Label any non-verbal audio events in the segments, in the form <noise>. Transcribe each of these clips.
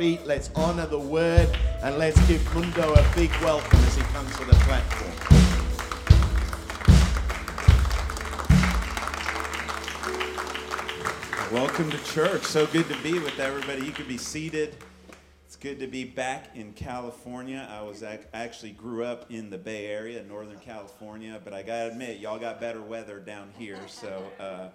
feet. Let's honor the word and let's give Mundo a big welcome as he comes to the platform. Welcome to church. So good to be with everybody. You can be seated. It's good to be back in California. I was ac- actually grew up in the Bay Area, Northern California, but I gotta admit, y'all got better weather down here, so uh,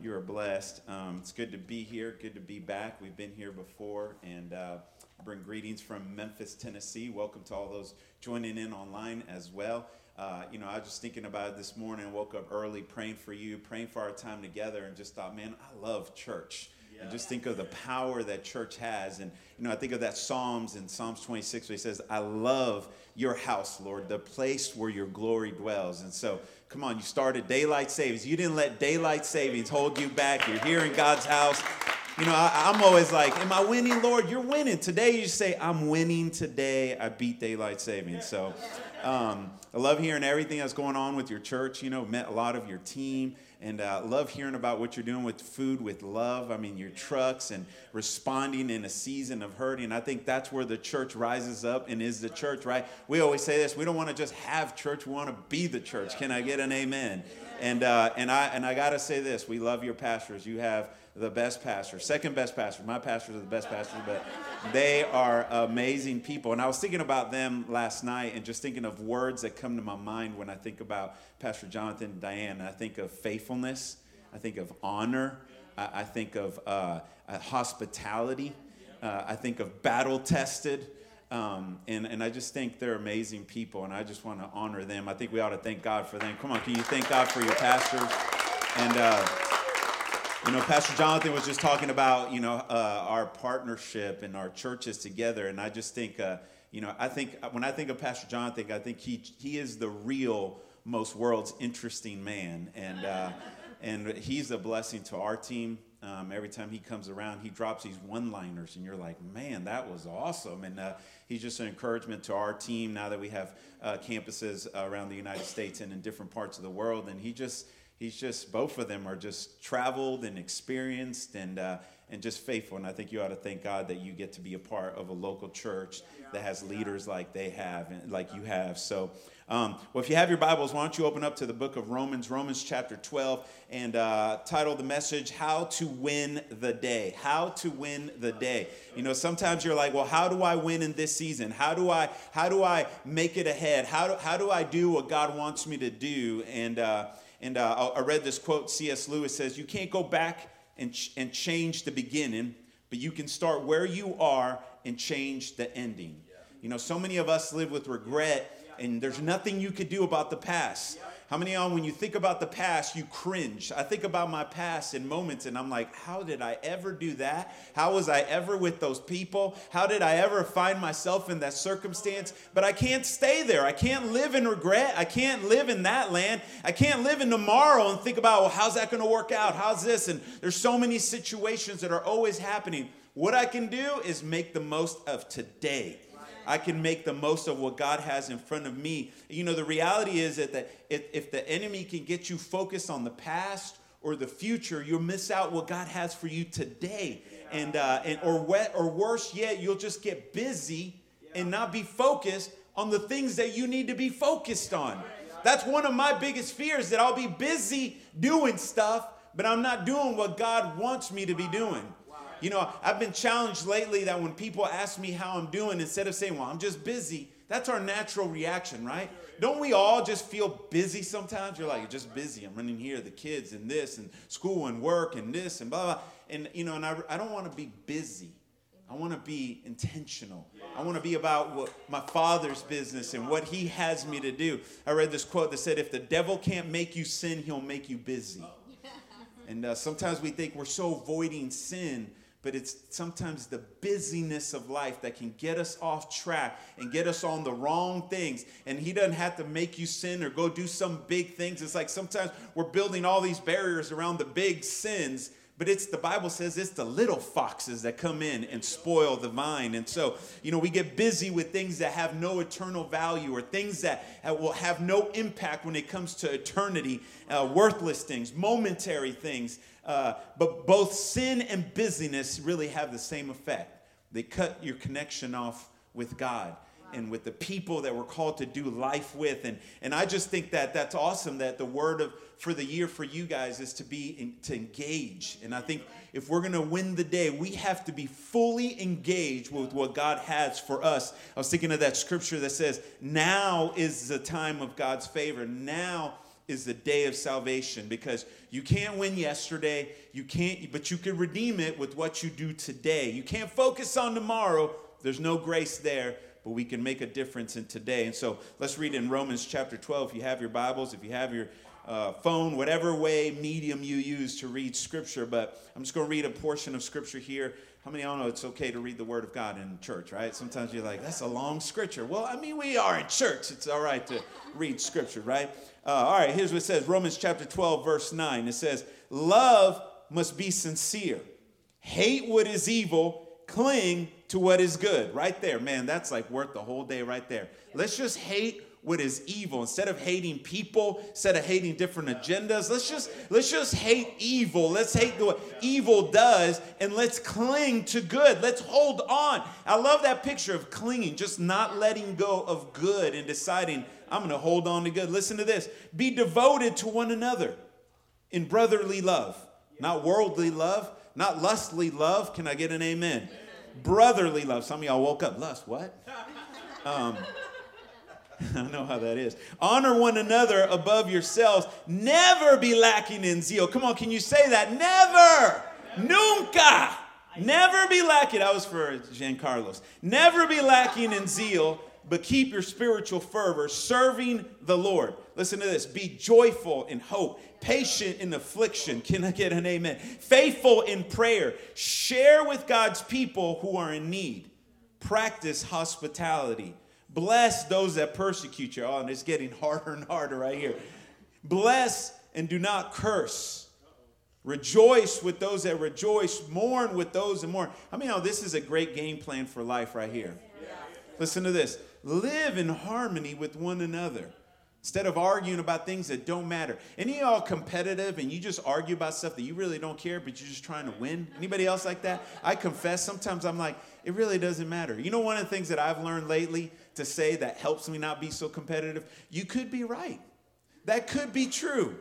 you are blessed. Um, it's good to be here. Good to be back. We've been here before, and uh, bring greetings from Memphis, Tennessee. Welcome to all those joining in online as well. Uh, you know, I was just thinking about it this morning. Woke up early, praying for you, praying for our time together, and just thought, man, I love church. Yeah. And just think of the power that church has. And, you know, I think of that Psalms in Psalms 26 where he says, I love your house, Lord, the place where your glory dwells. And so, come on, you started daylight savings. You didn't let daylight savings hold you back. You're here in God's house. You know, I, am always like, Am I winning, Lord? You're winning. Today, you say, I'm winning today. I beat daylight savings. So, um, I love hearing everything that's going on with your church. You know, met a lot of your team and uh, love hearing about what you're doing with food with love. I mean, your trucks and responding in a season of hurting. I think that's where the church rises up and is the church, right? We always say this: we don't want to just have church; we want to be the church. Can I get an amen? And uh, and I and I gotta say this: we love your pastors. You have the best pastor, second best pastor. My pastors are the best pastors, but they are amazing people. And I was thinking about them last night and just thinking of words that come to my mind when I think about Pastor Jonathan and Diane. I think of faithfulness, I think of honor, I, think of uh, uh, hospitality, uh, I think of battle tested. Um, and, and I just think they're amazing people, and I just want to honor them. I think we ought to thank God for them. Come on, can you thank God for your pastors? And uh, you know, Pastor Jonathan was just talking about, you know, uh, our partnership and our churches together. And I just think, uh, you know, I think when I think of Pastor Jonathan, I think he, he is the real, most world's interesting man. And, uh, and he's a blessing to our team. Um, every time he comes around, he drops these one liners, and you're like, man, that was awesome. And uh, he's just an encouragement to our team now that we have uh, campuses around the United States and in different parts of the world. And he just, he's just both of them are just traveled and experienced and uh, and just faithful. And i think you ought to thank god that you get to be a part of a local church that has leaders like they have and like you have. So um, well if you have your bibles why don't you open up to the book of romans romans chapter 12 and uh, title the message how to win the day. How to win the day. You know sometimes you're like well how do i win in this season? How do i how do i make it ahead? How do, how do i do what god wants me to do? And uh, and uh, I read this quote C.S. Lewis says, You can't go back and, ch- and change the beginning, but you can start where you are and change the ending. Yeah. You know, so many of us live with regret, and there's nothing you could do about the past. How many on when you think about the past, you cringe? I think about my past in moments and I'm like, how did I ever do that? How was I ever with those people? How did I ever find myself in that circumstance? But I can't stay there. I can't live in regret. I can't live in that land. I can't live in tomorrow and think about, well, how's that going to work out? How's this? And there's so many situations that are always happening. What I can do is make the most of today. I can make the most of what God has in front of me. You know, the reality is that the, if, if the enemy can get you focused on the past or the future, you'll miss out what God has for you today. And, uh, and or, wet, or worse yet, you'll just get busy and not be focused on the things that you need to be focused on. That's one of my biggest fears that I'll be busy doing stuff, but I'm not doing what God wants me to be doing. You know, I've been challenged lately that when people ask me how I'm doing, instead of saying, well, I'm just busy, that's our natural reaction, right? Don't we all just feel busy sometimes? You're like, just busy. I'm running here, the kids, and this, and school, and work, and this, and blah, blah. And, you know, and I, I don't want to be busy. I want to be intentional. I want to be about what my father's business and what he has me to do. I read this quote that said, If the devil can't make you sin, he'll make you busy. And uh, sometimes we think we're so avoiding sin but it's sometimes the busyness of life that can get us off track and get us on the wrong things. And He doesn't have to make you sin or go do some big things. It's like sometimes we're building all these barriers around the big sins. But it's the Bible says it's the little foxes that come in and spoil the vine. And so, you know, we get busy with things that have no eternal value or things that will have no impact when it comes to eternity, uh, worthless things, momentary things. Uh, but both sin and busyness really have the same effect. They cut your connection off with God and with the people that we're called to do life with. And, and I just think that that's awesome that the word of for the year for you guys is to be in, to engage. And I think if we're going to win the day, we have to be fully engaged with what God has for us. I was thinking of that scripture that says, "Now is the time of God's favor. Now is the day of salvation because you can't win yesterday, you can't but you can redeem it with what you do today. You can't focus on tomorrow. There's no grace there but we can make a difference in today. And so let's read in Romans chapter 12. If you have your Bibles, if you have your uh, phone, whatever way, medium you use to read Scripture. But I'm just going to read a portion of Scripture here. How many of y'all know it's okay to read the Word of God in church, right? Sometimes you're like, that's a long Scripture. Well, I mean, we are in church. It's all right to read Scripture, right? Uh, all right, here's what it says Romans chapter 12, verse 9. It says, Love must be sincere, hate what is evil cling to what is good. Right there, man, that's like worth the whole day right there. Let's just hate what is evil instead of hating people instead of hating different agendas let's just let's just hate evil let's hate what evil does and let's cling to good let's hold on i love that picture of clinging just not letting go of good and deciding i'm going to hold on to good listen to this be devoted to one another in brotherly love not worldly love not lustly love. Can I get an amen? Brotherly love. Some of y'all woke up, lust, what? Um, <laughs> I know how that is. Honor one another above yourselves. Never be lacking in zeal. Come on, can you say that? Never. Nunca. Never be lacking. That was for Carlos. Never be lacking in zeal, but keep your spiritual fervor serving the Lord. Listen to this be joyful in hope, patient in affliction. Can I get an amen? Faithful in prayer. Share with God's people who are in need. Practice hospitality. Bless those that persecute you. Oh, and it's getting harder and harder right here. Bless and do not curse. Rejoice with those that rejoice. Mourn with those that mourn. I mean, oh, this is a great game plan for life right here. Listen to this. Live in harmony with one another. Instead of arguing about things that don't matter. Any of y'all competitive and you just argue about stuff that you really don't care, but you're just trying to win? Anybody else like that? I confess, sometimes I'm like, it really doesn't matter. You know, one of the things that I've learned lately to say that helps me not be so competitive? You could be right. That could be true.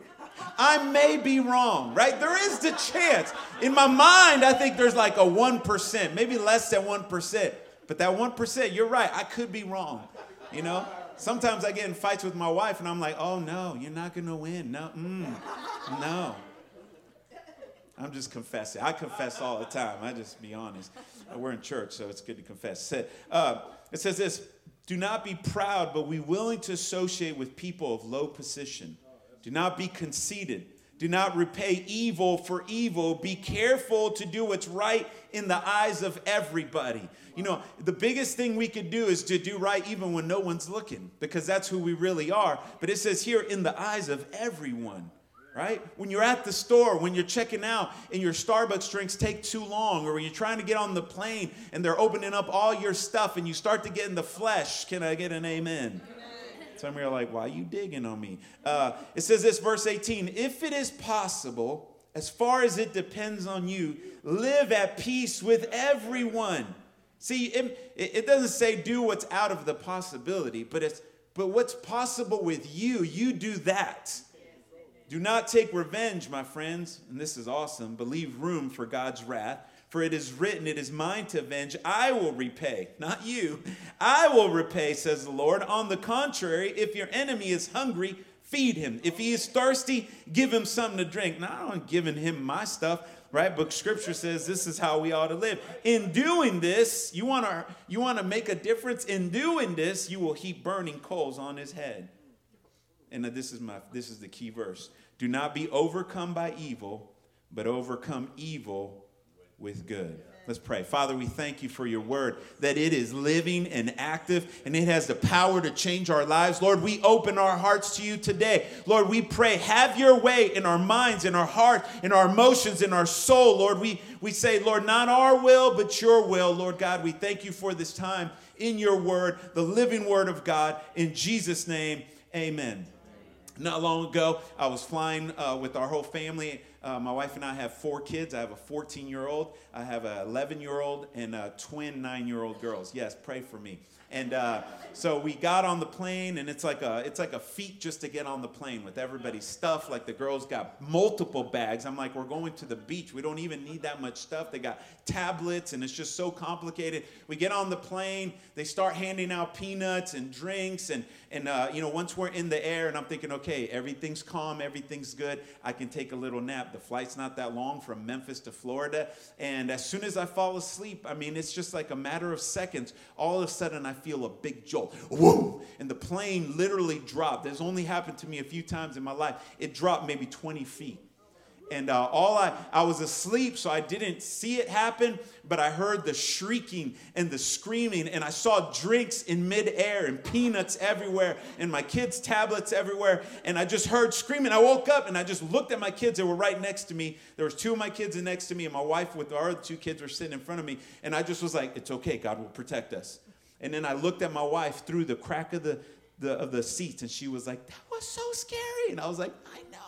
I may be wrong, right? There is the chance. In my mind, I think there's like a 1%, maybe less than 1%. But that 1%, you're right, I could be wrong, you know? Sometimes I get in fights with my wife and I'm like, oh no, you're not gonna win. No, mm, no. I'm just confessing. I confess all the time. I just be honest. We're in church, so it's good to confess. Uh, it says this Do not be proud, but be willing to associate with people of low position. Do not be conceited do not repay evil for evil. Be careful to do what's right in the eyes of everybody. You know, the biggest thing we could do is to do right even when no one's looking, because that's who we really are. But it says here, in the eyes of everyone, right? When you're at the store, when you're checking out and your Starbucks drinks take too long, or when you're trying to get on the plane and they're opening up all your stuff and you start to get in the flesh, can I get an amen? Some of you are like, why are you digging on me? Uh, it says this, verse 18 If it is possible, as far as it depends on you, live at peace with everyone. See, it, it doesn't say do what's out of the possibility, but it's but what's possible with you, you do that. Do not take revenge, my friends, and this is awesome, but leave room for God's wrath. For it is written, It is mine to avenge. I will repay, not you. I will repay, says the Lord. On the contrary, if your enemy is hungry, feed him. If he is thirsty, give him something to drink. Now, I'm giving him my stuff, right? But scripture says this is how we ought to live. In doing this, you want to you want to make a difference. In doing this, you will heap burning coals on his head. And this is my this is the key verse. Do not be overcome by evil, but overcome evil with good. Let's pray. Father, we thank you for your word, that it is living and active and it has the power to change our lives. Lord, we open our hearts to you today. Lord, we pray, have your way in our minds, in our heart, in our emotions, in our soul. Lord, we, we say, Lord, not our will, but your will. Lord God, we thank you for this time in your word, the living word of God. In Jesus' name, amen. Not long ago, I was flying uh, with our whole family Uh, my wife and I have four kids. I have a 14 year old, I have an 11 year old, and a twin nine year old girls. Yes, pray for me. And uh, so we got on the plane, and it's like a it's like a feat just to get on the plane with everybody's stuff. Like the girls got multiple bags. I'm like, we're going to the beach. We don't even need that much stuff. They got tablets, and it's just so complicated. We get on the plane. They start handing out peanuts and drinks, and and uh, you know once we're in the air, and I'm thinking, okay, everything's calm, everything's good. I can take a little nap. The flight's not that long from Memphis to Florida, and as soon as I fall asleep, I mean, it's just like a matter of seconds. All of a sudden, I feel a big jolt. Whoa! And the plane literally dropped. This only happened to me a few times in my life. It dropped maybe 20 feet. And uh, all I, I was asleep, so I didn't see it happen, but I heard the shrieking and the screaming, and I saw drinks in midair and peanuts everywhere, and my kids' tablets everywhere, and I just heard screaming. I woke up and I just looked at my kids. They were right next to me. There was two of my kids next to me, and my wife with our other two kids were sitting in front of me, and I just was like, "It's okay. God will protect us." And then I looked at my wife through the crack of the, the, of the seats, and she was like, That was so scary. And I was like, I know.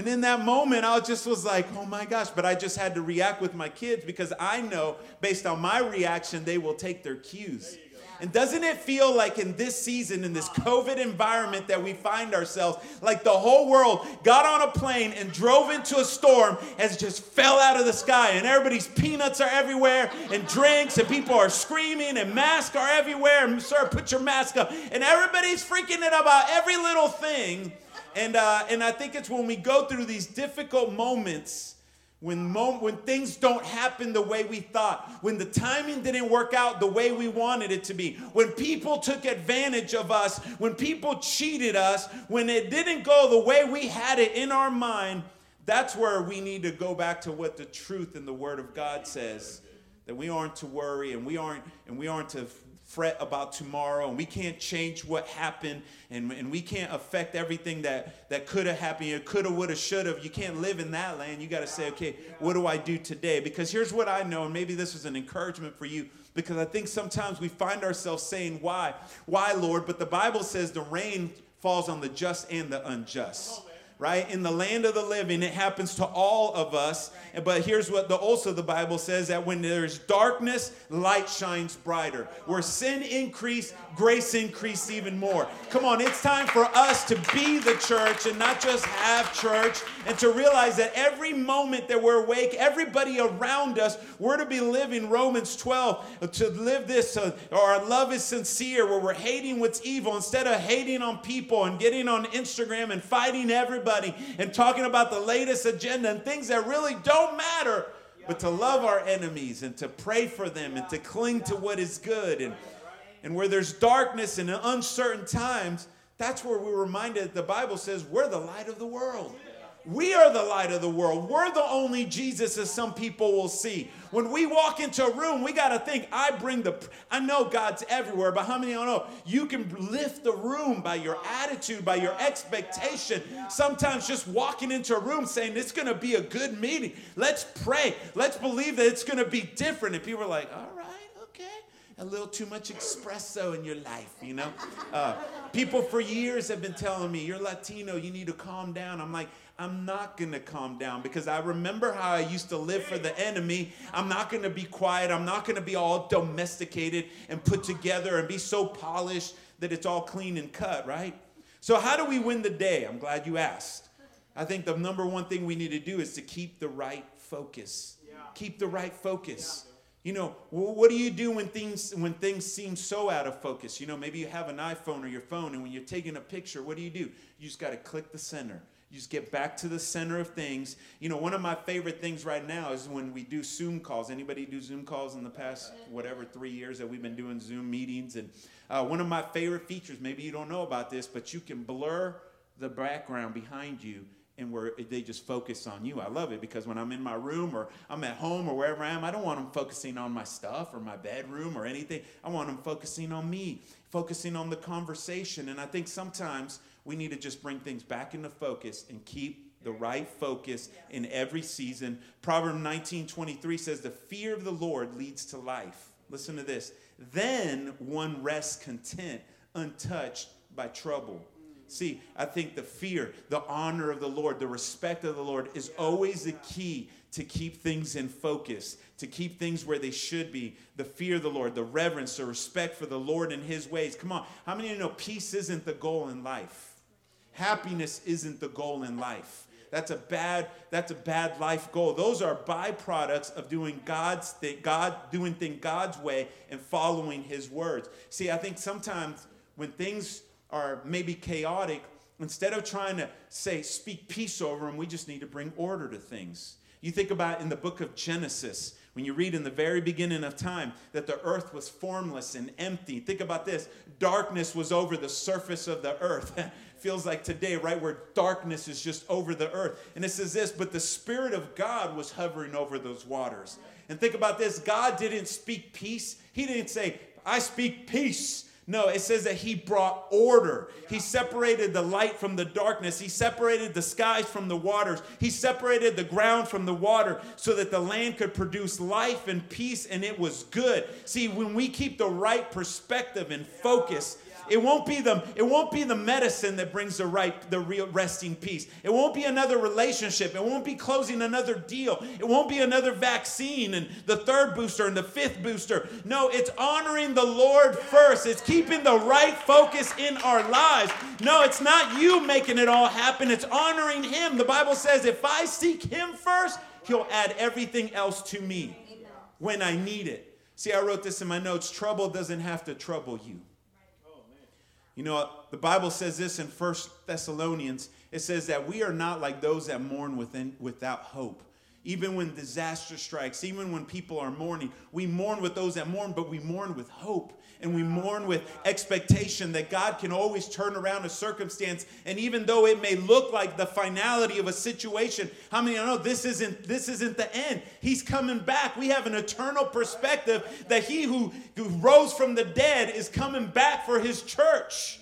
And in that moment, I just was like, Oh my gosh. But I just had to react with my kids because I know, based on my reaction, they will take their cues. And doesn't it feel like in this season, in this ah. COVID environment that we find ourselves, like the whole world got on a plane and drove into a storm and just fell out of the sky, and everybody's peanuts are everywhere, and drinks, and people are screaming, and masks are everywhere, and sir, put your mask up, and everybody's freaking it about every little thing. And, uh, and I think it's when we go through these difficult moments when, mom- when things don't happen the way we thought, when the timing didn't work out the way we wanted it to be, when people took advantage of us, when people cheated us, when it didn't go the way we had it in our mind, that's where we need to go back to what the truth in the Word of God says. That we aren't to worry and we aren't and we aren't to fret about tomorrow and we can't change what happened and, and we can't affect everything that, that could have happened you could have would have should have you can't live in that land. You got to say okay what do i do today? Because here's what i know and maybe this is an encouragement for you because i think sometimes we find ourselves saying why? Why lord? But the bible says the rain falls on the just and the unjust right? In the land of the living, it happens to all of us. But here's what the also the Bible says that when there's darkness, light shines brighter. Where sin increase, grace increase even more. Come on, it's time for us to be the church and not just have church and to realize that every moment that we're awake, everybody around us, we're to be living Romans 12 to live this uh, our love is sincere where we're hating what's evil instead of hating on people and getting on Instagram and fighting everybody and talking about the latest agenda and things that really don't matter, but to love our enemies and to pray for them and to cling to what is good. And, and where there's darkness and uncertain times, that's where we're reminded the Bible says we're the light of the world. We are the light of the world. We're the only Jesus as some people will see. When we walk into a room, we got to think, I bring the, I know God's everywhere, but how many don't know? You can lift the room by your attitude, by your expectation. Sometimes just walking into a room saying, it's going to be a good meeting. Let's pray. Let's believe that it's going to be different. And people are like, all right a little too much espresso in your life, you know? Uh, people for years have been telling me, You're Latino, you need to calm down. I'm like, I'm not going to calm down because I remember how I used to live for the enemy. I'm not going to be quiet. I'm not going to be all domesticated and put together and be so polished that it's all clean and cut, right? So, how do we win the day? I'm glad you asked. I think the number one thing we need to do is to keep the right focus. Keep the right focus. You know, what do you do when things when things seem so out of focus? You know, maybe you have an iPhone or your phone, and when you're taking a picture, what do you do? You just got to click the center. You just get back to the center of things. You know, one of my favorite things right now is when we do Zoom calls. Anybody do Zoom calls in the past, whatever, three years that we've been doing Zoom meetings? And uh, one of my favorite features, maybe you don't know about this, but you can blur the background behind you and where they just focus on you. I love it because when I'm in my room or I'm at home or wherever I am, I don't want them focusing on my stuff or my bedroom or anything. I want them focusing on me, focusing on the conversation. And I think sometimes we need to just bring things back into focus and keep the right focus in every season. Proverb 19:23 says the fear of the Lord leads to life. Listen to this. Then one rests content, untouched by trouble. See, I think the fear, the honor of the Lord, the respect of the Lord is always the key to keep things in focus, to keep things where they should be. The fear of the Lord, the reverence, the respect for the Lord and his ways. Come on, how many of you know peace isn't the goal in life? Happiness isn't the goal in life. That's a bad that's a bad life goal. Those are byproducts of doing God's thing, God doing thing God's way and following his words. See, I think sometimes when things are maybe chaotic, instead of trying to say speak peace over them, we just need to bring order to things. You think about in the book of Genesis, when you read in the very beginning of time that the earth was formless and empty. Think about this darkness was over the surface of the earth. <laughs> Feels like today, right, where darkness is just over the earth. And it says this, but the Spirit of God was hovering over those waters. And think about this God didn't speak peace, He didn't say, I speak peace. No, it says that he brought order. He separated the light from the darkness. He separated the skies from the waters. He separated the ground from the water so that the land could produce life and peace, and it was good. See, when we keep the right perspective and focus, it won't be the it won't be the medicine that brings the right the real resting peace. It won't be another relationship. It won't be closing another deal. It won't be another vaccine and the third booster and the fifth booster. No, it's honoring the Lord first. It's keeping the right focus in our lives. No, it's not you making it all happen. It's honoring him. The Bible says if I seek him first, he'll add everything else to me when I need it. See, I wrote this in my notes. Trouble doesn't have to trouble you. You know, the Bible says this in First Thessalonians. It says that we are not like those that mourn within, without hope. Even when disaster strikes, even when people are mourning, we mourn with those that mourn, but we mourn with hope and we mourn with expectation that God can always turn around a circumstance. And even though it may look like the finality of a situation, how many know this isn't this isn't the end? He's coming back. We have an eternal perspective that he who, who rose from the dead is coming back for his church.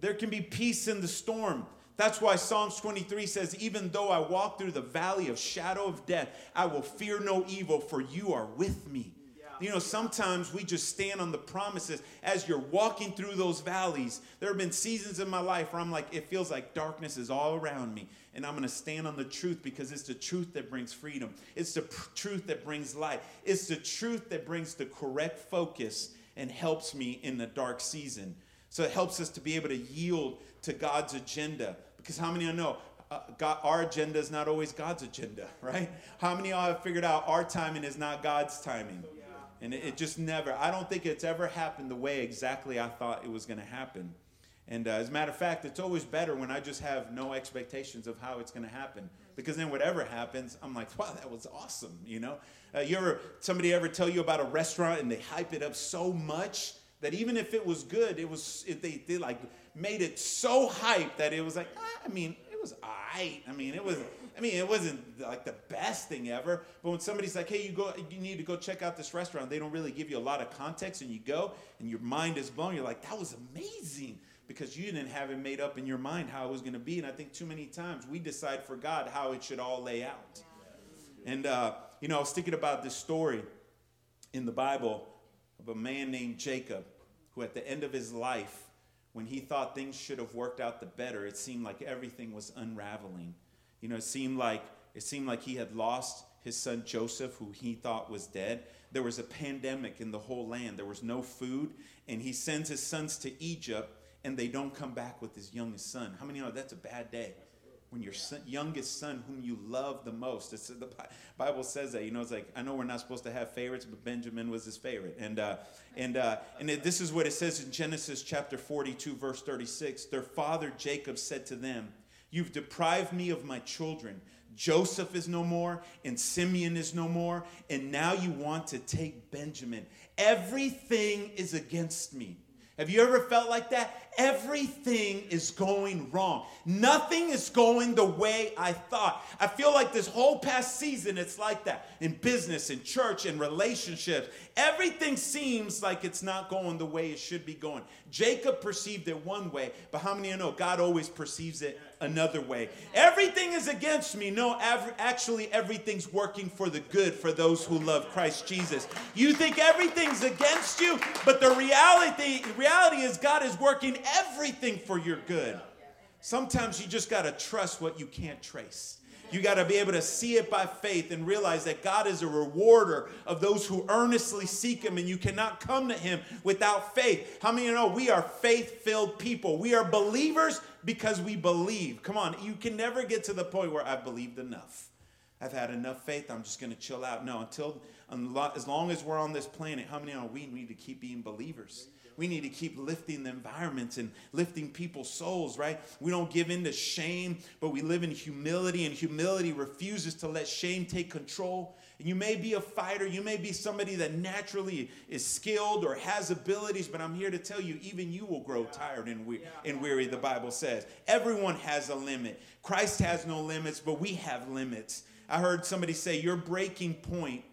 There can be peace in the storm. That's why Psalms 23 says, Even though I walk through the valley of shadow of death, I will fear no evil, for you are with me you know, sometimes we just stand on the promises as you're walking through those valleys. There have been seasons in my life where I'm like, it feels like darkness is all around me. And I'm going to stand on the truth because it's the truth that brings freedom. It's the pr- truth that brings light. It's the truth that brings the correct focus and helps me in the dark season. So it helps us to be able to yield to God's agenda. Because how many of you know uh, God, our agenda is not always God's agenda, <laughs> right? How many of y'all have figured out our timing is not God's timing? And it, it, just never, I don't think it's ever happened the way exactly I thought it was going to happen. And uh, as a matter of fact, it's always better when I just have no expectations of how it's going to happen. Because then whatever happens, I'm like, wow, that was awesome, you know? Uh, you ever, somebody ever tell you about a restaurant and they hype it up so much that even if it was good, it was, it, they, they like made it so hype that it was like, ah, I mean, it was all right. I mean, it was, I mean, it wasn't like the best thing ever, but when somebody's like, "Hey, you go, you need to go check out this restaurant," they don't really give you a lot of context, and you go, and your mind is blown. You're like, "That was amazing." Because you didn't have it made up in your mind how it was going to be. And I think too many times we decide for God how it should all lay out. And, uh, you know, I was thinking about this story in the Bible of a man named Jacob who, at the end of his life, when he thought things should have worked out the better, it seemed like everything was unraveling. You know, it seemed like it seemed like he had lost his son Joseph, who he thought was dead. There was a pandemic in the whole land. There was no food, and he sends his sons to Egypt, and they don't come back with his youngest son. How many know that's a bad day? When your son, youngest son, whom you love the most, it's, the Bible says that. You know, it's like I know we're not supposed to have favorites, but Benjamin was his favorite, and uh, and uh, and it, this is what it says in Genesis chapter forty-two, verse thirty-six. Their father Jacob said to them You've deprived me of my children. Joseph is no more, and Simeon is no more, and now you want to take Benjamin. Everything is against me. Have you ever felt like that? Everything is going wrong. Nothing is going the way I thought. I feel like this whole past season, it's like that in business, in church, in relationships. Everything seems like it's not going the way it should be going. Jacob perceived it one way, but how many of you know God always perceives it another way? Everything is against me. No, actually, everything's working for the good for those who love Christ Jesus. You think everything's against you, but the reality, reality is God is working everything for your good. Sometimes you just got to trust what you can't trace. You got to be able to see it by faith and realize that God is a rewarder of those who earnestly seek Him, and you cannot come to Him without faith. How many of you know we are faith filled people? We are believers because we believe. Come on, you can never get to the point where I've believed enough. I've had enough faith, I'm just going to chill out. No, until as long as we're on this planet, how many know we need to keep being believers? We need to keep lifting the environments and lifting people's souls, right? We don't give in to shame, but we live in humility, and humility refuses to let shame take control. And you may be a fighter, you may be somebody that naturally is skilled or has abilities, but I'm here to tell you, even you will grow tired and, we- and weary, the Bible says. Everyone has a limit. Christ has no limits, but we have limits. I heard somebody say, Your breaking point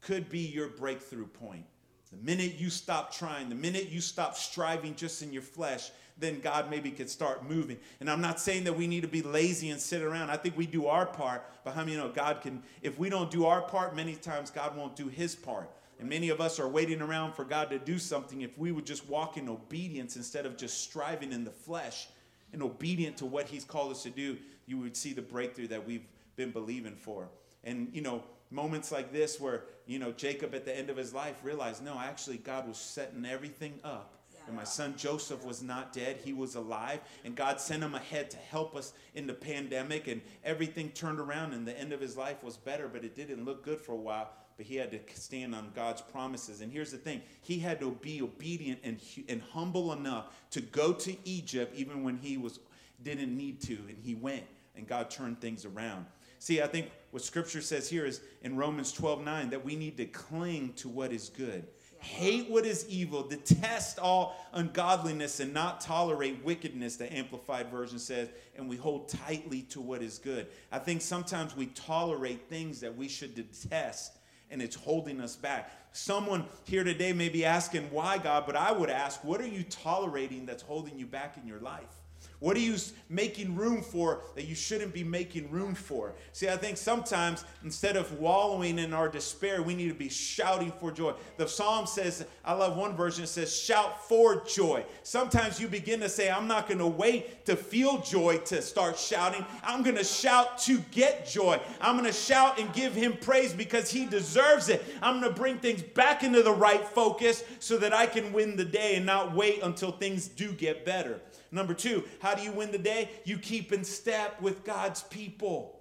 could be your breakthrough point. The minute you stop trying, the minute you stop striving just in your flesh, then God maybe could start moving. And I'm not saying that we need to be lazy and sit around. I think we do our part, but how many know God can, if we don't do our part, many times God won't do his part. And many of us are waiting around for God to do something. If we would just walk in obedience instead of just striving in the flesh and obedient to what he's called us to do, you would see the breakthrough that we've been believing for. And, you know, moments like this where, you know, Jacob at the end of his life realized, no, actually, God was setting everything up. And my son Joseph was not dead, he was alive. And God sent him ahead to help us in the pandemic. And everything turned around, and the end of his life was better, but it didn't look good for a while. But he had to stand on God's promises. And here's the thing he had to be obedient and, and humble enough to go to Egypt even when he was didn't need to. And he went, and God turned things around. See, I think what scripture says here is in Romans 12 9 that we need to cling to what is good. Hate what is evil, detest all ungodliness, and not tolerate wickedness, the Amplified Version says, and we hold tightly to what is good. I think sometimes we tolerate things that we should detest, and it's holding us back. Someone here today may be asking, why, God? But I would ask, what are you tolerating that's holding you back in your life? What are you making room for that you shouldn't be making room for? See, I think sometimes instead of wallowing in our despair, we need to be shouting for joy. The psalm says, I love one version, it says, shout for joy. Sometimes you begin to say, I'm not going to wait to feel joy to start shouting. I'm going to shout to get joy. I'm going to shout and give him praise because he deserves it. I'm going to bring things back into the right focus so that I can win the day and not wait until things do get better. Number two, how do you win the day? You keep in step with God's people.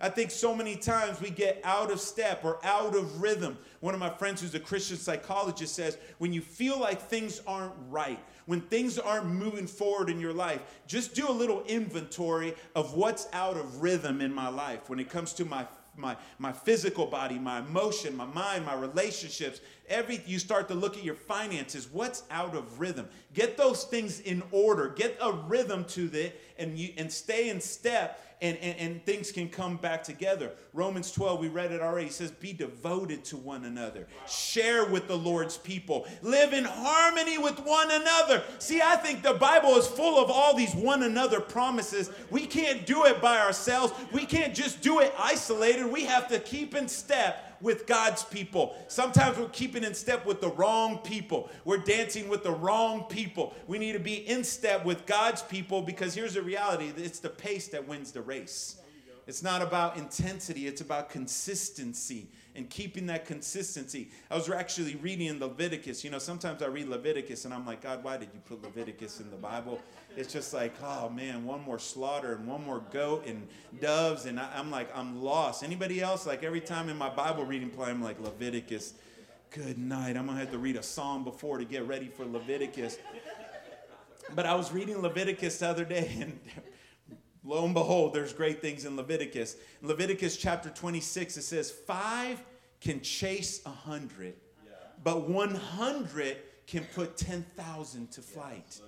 I think so many times we get out of step or out of rhythm. One of my friends who's a Christian psychologist says when you feel like things aren't right, when things aren't moving forward in your life, just do a little inventory of what's out of rhythm in my life when it comes to my my, my physical body, my emotion, my mind, my relationships, every you start to look at your finances, what's out of rhythm? Get those things in order. Get a rhythm to it and you and stay in step and, and, and things can come back together. Romans 12, we read it already, says, Be devoted to one another, share with the Lord's people, live in harmony with one another. See, I think the Bible is full of all these one another promises. We can't do it by ourselves, we can't just do it isolated. We have to keep in step with God's people. Sometimes we're keeping in step with the wrong people. We're dancing with the wrong people. We need to be in step with God's people because here's the reality it's the pace that wins the race. It's not about intensity, it's about consistency and keeping that consistency. I was actually reading Leviticus. You know, sometimes I read Leviticus and I'm like, God, why did you put Leviticus in the Bible? It's just like, oh man, one more slaughter and one more goat and doves. And I, am like, I'm lost. Anybody else? Like every time in my Bible reading plan, I'm like, Leviticus, good night. I'm going to have to read a psalm before to get ready for Leviticus. But I was reading Leviticus the other day and lo and behold, there's great things in Leviticus. In Leviticus chapter 26, it says, Five can chase a hundred, but 100 can put 10,000 to flight.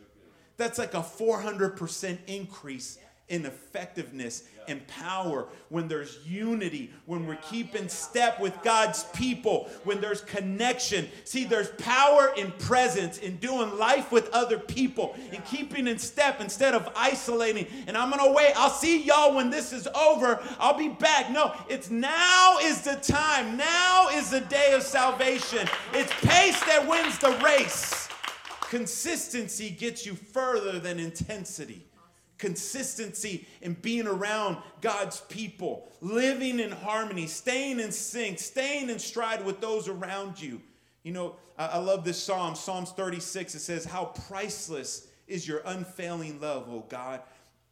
That's like a 400% increase in effectiveness and power, when there's unity, when we're keeping step with God's people, when there's connection. See, there's power in presence, in doing life with other people, in keeping in step instead of isolating. And I'm gonna wait. I'll see y'all when this is over. I'll be back. No, it's now is the time. Now is the day of salvation. It's pace that wins the race. Consistency gets you further than intensity. Consistency in being around God's people, living in harmony, staying in sync, staying in stride with those around you. You know, I, love this psalm, Psalms 36. It says, How priceless is your unfailing love, O God.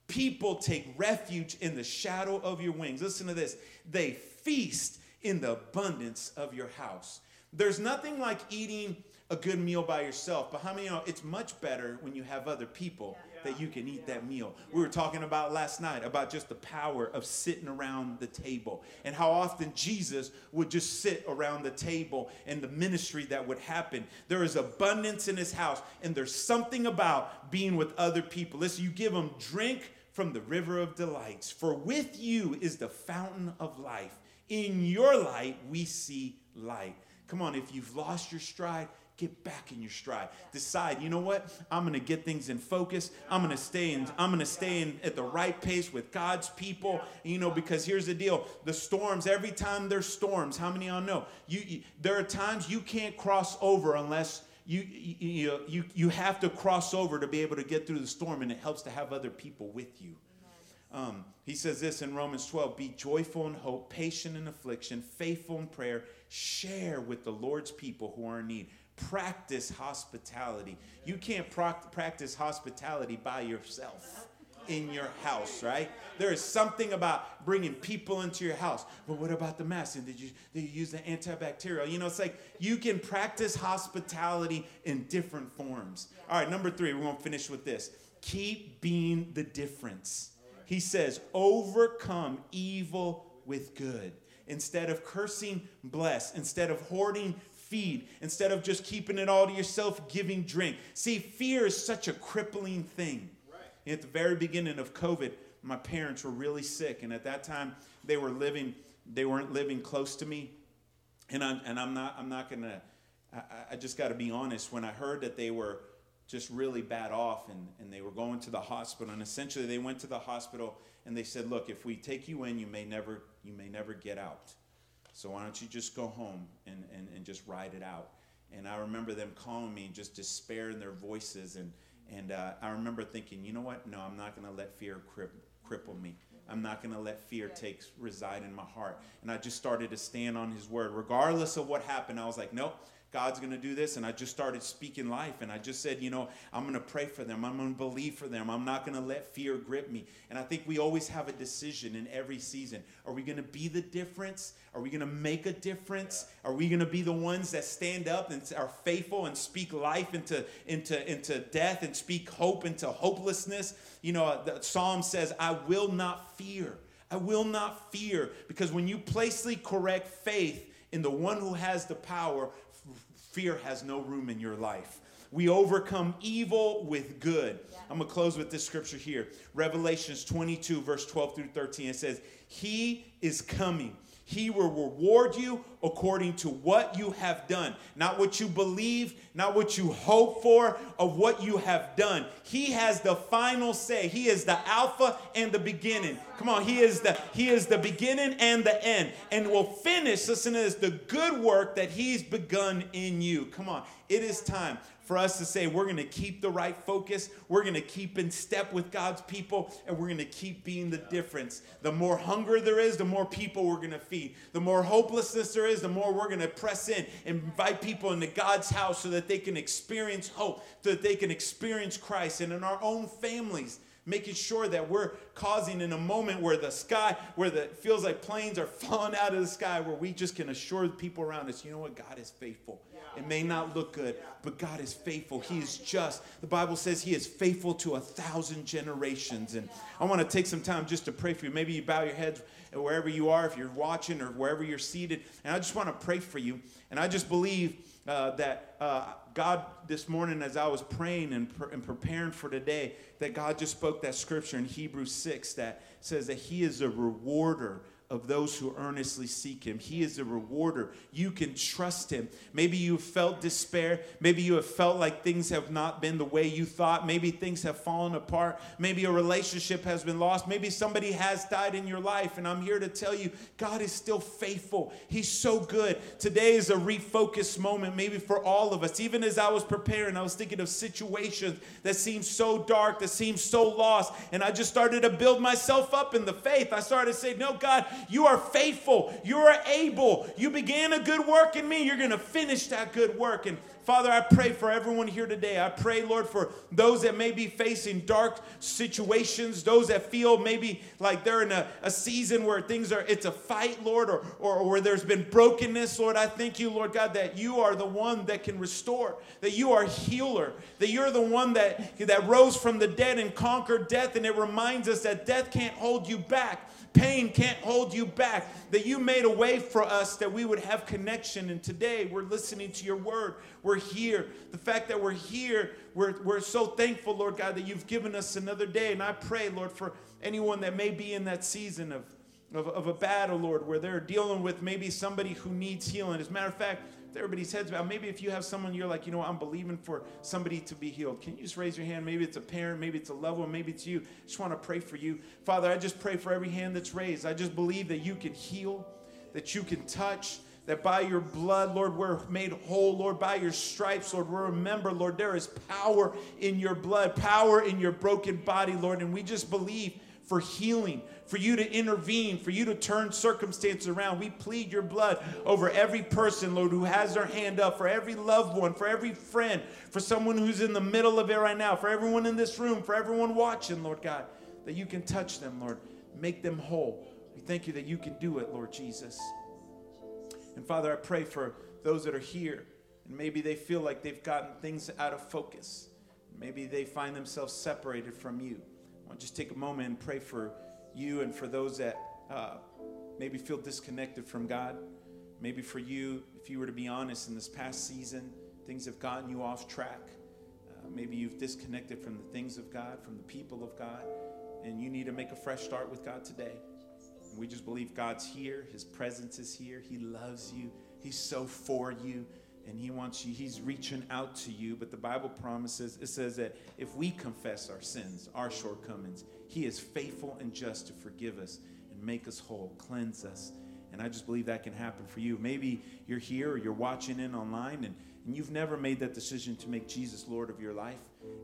People take refuge in the shadow of your wings. Listen to this. They feast in the abundance of your house. There's nothing like eating a good meal by yourself, but how many know it's much better when you have other people that you can eat that meal. We were talking about last night about just the power of sitting around the table and how often Jesus would just sit around the table and the ministry that would happen. There is abundance in his house, and there's something about being with other people. Listen, you give them drink from the river of delights, for with you is the fountain of life. In your light, we see light. Come on, if you've lost your stride, get back in your stride. Decide you know what? I'm gonna get things in focus. I'm gonna stay in i'm gonna stay in at the right pace with god's people you know because here's the deal. The storms every time there's storms how many of y'all know? You, you there are times you can't cross over unless you, you, you, you have to cross over to be able to get through the storm, and it helps to have other people with you. Um, he says this in Romans 12 Be joyful in hope, patient in affliction, faithful in prayer, share with the Lord's people who are in need practice hospitality. You can't practice hospitality by yourself in your house, right? There is something about bringing people into your house. But what about the mask? And did you, did you use the antibacterial? You know, it's like you can practice hospitality in different forms. All right, number three, we're to finish with this. Keep being the difference. He says, overcome evil with good. Instead of cursing, bless. Instead of hoarding, feed instead of just keeping it all to yourself, giving drink. See, fear is such a crippling thing. Right. At the very beginning of COVID, my parents were really sick, and at that time they were living, they weren't living close to me. And I'm and I'm not I'm not gonna I, I just gotta be honest. When I heard that they were just really bad off and, and they were going to the hospital, and essentially they went to the hospital and they said, Look, if we take you in, you may never you may never get out. So why don't you just go home and, and, and just ride it out? And I remember them calling me, just despair in their voices. And, and uh, I remember thinking, you know what? No, I'm not going to let fear cripple me. I'm not going to let fear take reside in my heart. And I just started to stand on his word. Regardless of what happened, I was like, nope, God's going to do this. And I just started speaking life. And I just said, you know, I'm going to pray for them. I'm going to believe for them. I'm not going to let fear grip me. And I think we always have a decision in every season. Are we going to be the difference? Are we going to make a difference? Are we going to be the ones that stand up and are faithful and speak life into, into, into death and speak hope into hopelessness? You know, the Psalm says, I will not fear. I will not fear because when you placely correct faith in the one who has the power, fear has no room in your life. We overcome evil with good. Yeah. I'm going to close with this scripture here. Revelations 22, verse 12 through 13. It says, He is coming he will reward you according to what you have done. Not what you believe, not what you hope for, of what you have done. He has the final say. He is the Alpha and the beginning. Come on, He is the He is the beginning and the end. And will finish, listen to this, the good work that He's begun in you. Come on, it is time for us to say we're going to keep the right focus, we're going to keep in step with God's people, and we're going to keep being the difference. The more hunger there is, the more people we're going to feed. The more hopelessness there is, the more we're going to press in and invite people into God's house so that they can experience hope, so that they can experience Christ. And in our own families, making sure that we're causing in a moment where the sky, where the, it feels like planes are <laughs> falling out of the sky, where we just can assure the people around us, you know what, God is faithful. It may not look good, but God is faithful. He is just. The Bible says He is faithful to a thousand generations. And I want to take some time just to pray for you. Maybe you bow your heads wherever you are, if you're watching or wherever you're seated. And I just want to pray for you. And I just believe uh, that uh, God, this morning, as I was praying and, and preparing for today, that God just spoke that scripture in Hebrews 6 that says that He is a rewarder of those who earnestly seek him. He is a rewarder. You can trust him. Maybe you felt despair. Maybe you have felt like things have not been the way you thought. Maybe things have fallen apart. Maybe a relationship has been lost. Maybe somebody has died in your life. And I'm here to tell you, God is still faithful. He's so good. Today is a refocused moment, maybe for all of us. Even as I was preparing, I was thinking of situations that seem so dark, that seem so lost. And I just started to build myself up in the faith. I started to say, No, God, you are faithful. You are able. You began a good work in me. You're going to finish that good work. And Father, I pray for everyone here today. I pray, Lord, for those that may be facing dark situations, those that feel maybe like they're in a, a season where things are, it's a fight, Lord, or, or, or where there's been brokenness, Lord. I thank you, Lord God, that you are the one that can restore, that you are healer, that you're the one that, that rose from the dead and conquered death. And it reminds us that death can't hold you back. Pain can't hold you back. That you made a way for us that we would have connection. And today we're listening to your word. We're here. The fact that we're here, we're, we're so thankful, Lord God, that you've given us another day. And I pray, Lord, for anyone that may be in that season of, of, of a battle, Lord, where they're dealing with maybe somebody who needs healing. As a matter of fact, everybody's heads about. Maybe if you have someone you're like, you know, I'm believing for somebody to be healed. Can you just raise your hand? Maybe it's a parent, maybe it's a loved one, maybe it's you. I just want to pray for you. Father, I just pray for every hand that's raised. I just believe that you can heal, that you can touch, that by your blood, Lord, we're made whole. Lord, by your stripes, Lord, we remember, Lord, there is power in your blood, power in your broken body, Lord. And we just believe for healing, for you to intervene, for you to turn circumstances around. We plead your blood over every person, Lord, who has their hand up, for every loved one, for every friend, for someone who's in the middle of it right now, for everyone in this room, for everyone watching, Lord God, that you can touch them, Lord, make them whole. We thank you that you can do it, Lord Jesus. And Father, I pray for those that are here and maybe they feel like they've gotten things out of focus. Maybe they find themselves separated from you. I want to just take a moment and pray for you and for those that uh, maybe feel disconnected from God. Maybe for you, if you were to be honest, in this past season, things have gotten you off track. Uh, maybe you've disconnected from the things of God, from the people of God, and you need to make a fresh start with God today. And we just believe God's here, His presence is here, He loves you, He's so for you and he wants you he's reaching out to you but the bible promises it says that if we confess our sins our shortcomings he is faithful and just to forgive us and make us whole cleanse us. And i just believe that can happen for you. Maybe you're here or you're watching in online and, and you've never made that decision to make jesus lord of your life.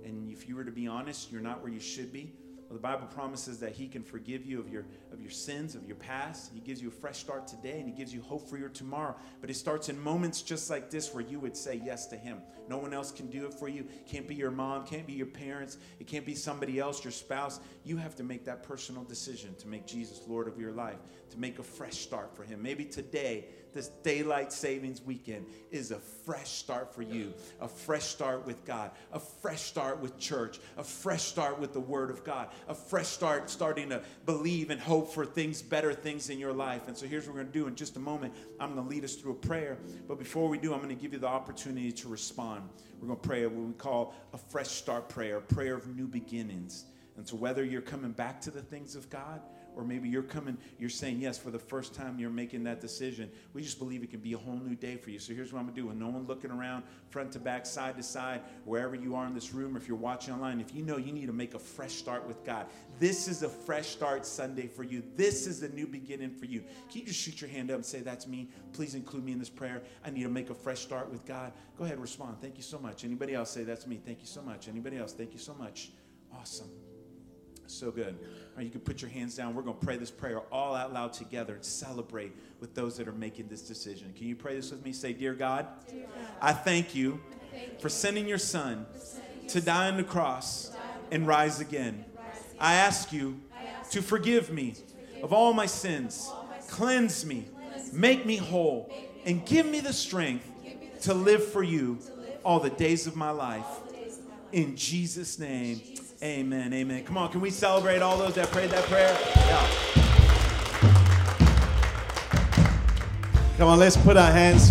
And if you were to be honest you're not where you should be well, the Bible promises that He can forgive you of your, of your sins, of your past. He gives you a fresh start today and He gives you hope for your tomorrow. But it starts in moments just like this where you would say yes to Him. No one else can do it for you. Can't be your mom, can't be your parents, it can't be somebody else, your spouse. You have to make that personal decision to make Jesus Lord of your life, to make a fresh start for Him. Maybe today this daylight savings weekend is a fresh start for you, a fresh start with God, a fresh start with church, a fresh start with the Word of God, a fresh start starting to believe and hope for things, better things in your life. And so here's what we're going to do in just a moment. I'm going to lead us through a prayer. But before we do, I'm going to give you the opportunity to respond. We're going to pray what we call a fresh start prayer, a prayer of new beginnings. And so whether you're coming back to the things of God, or maybe you're coming, you're saying yes for the first time you're making that decision. We just believe it can be a whole new day for you. So here's what I'm gonna do. With no one looking around, front to back, side to side, wherever you are in this room, or if you're watching online, if you know you need to make a fresh start with God, this is a fresh start Sunday for you. This is a new beginning for you. Can you just shoot your hand up and say, That's me? Please include me in this prayer. I need to make a fresh start with God. Go ahead, respond. Thank you so much. Anybody else say, That's me? Thank you so much. Anybody else? Thank you so much. Awesome. So good. All right, you can put your hands down. We're going to pray this prayer all out loud together and celebrate with those that are making this decision. Can you pray this with me? Say, Dear God, Dear God I thank you, I thank for sending your son sending to die on the cross and rise again. I ask you to forgive me of all my sins, cleanse me, make me whole, and give me the strength to live for you all the days of my life. In Jesus' name. Amen. Amen. Come on, can we celebrate all those that prayed that prayer? Yeah. Come on, let's put our hands